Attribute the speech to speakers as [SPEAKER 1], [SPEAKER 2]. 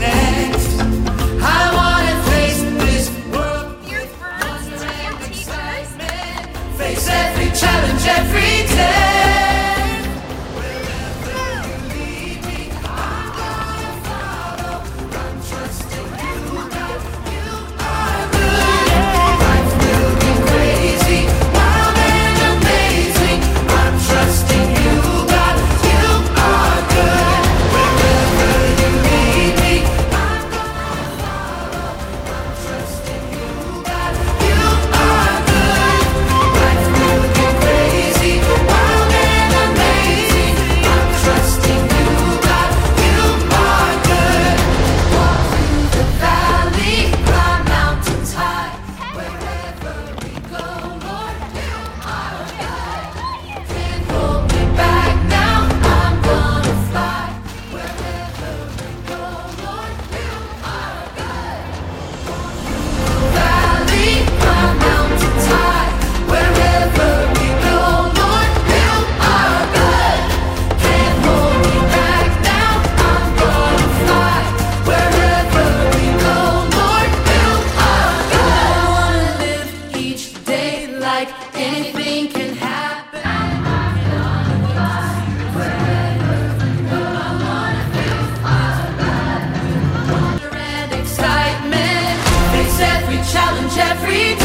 [SPEAKER 1] what's every every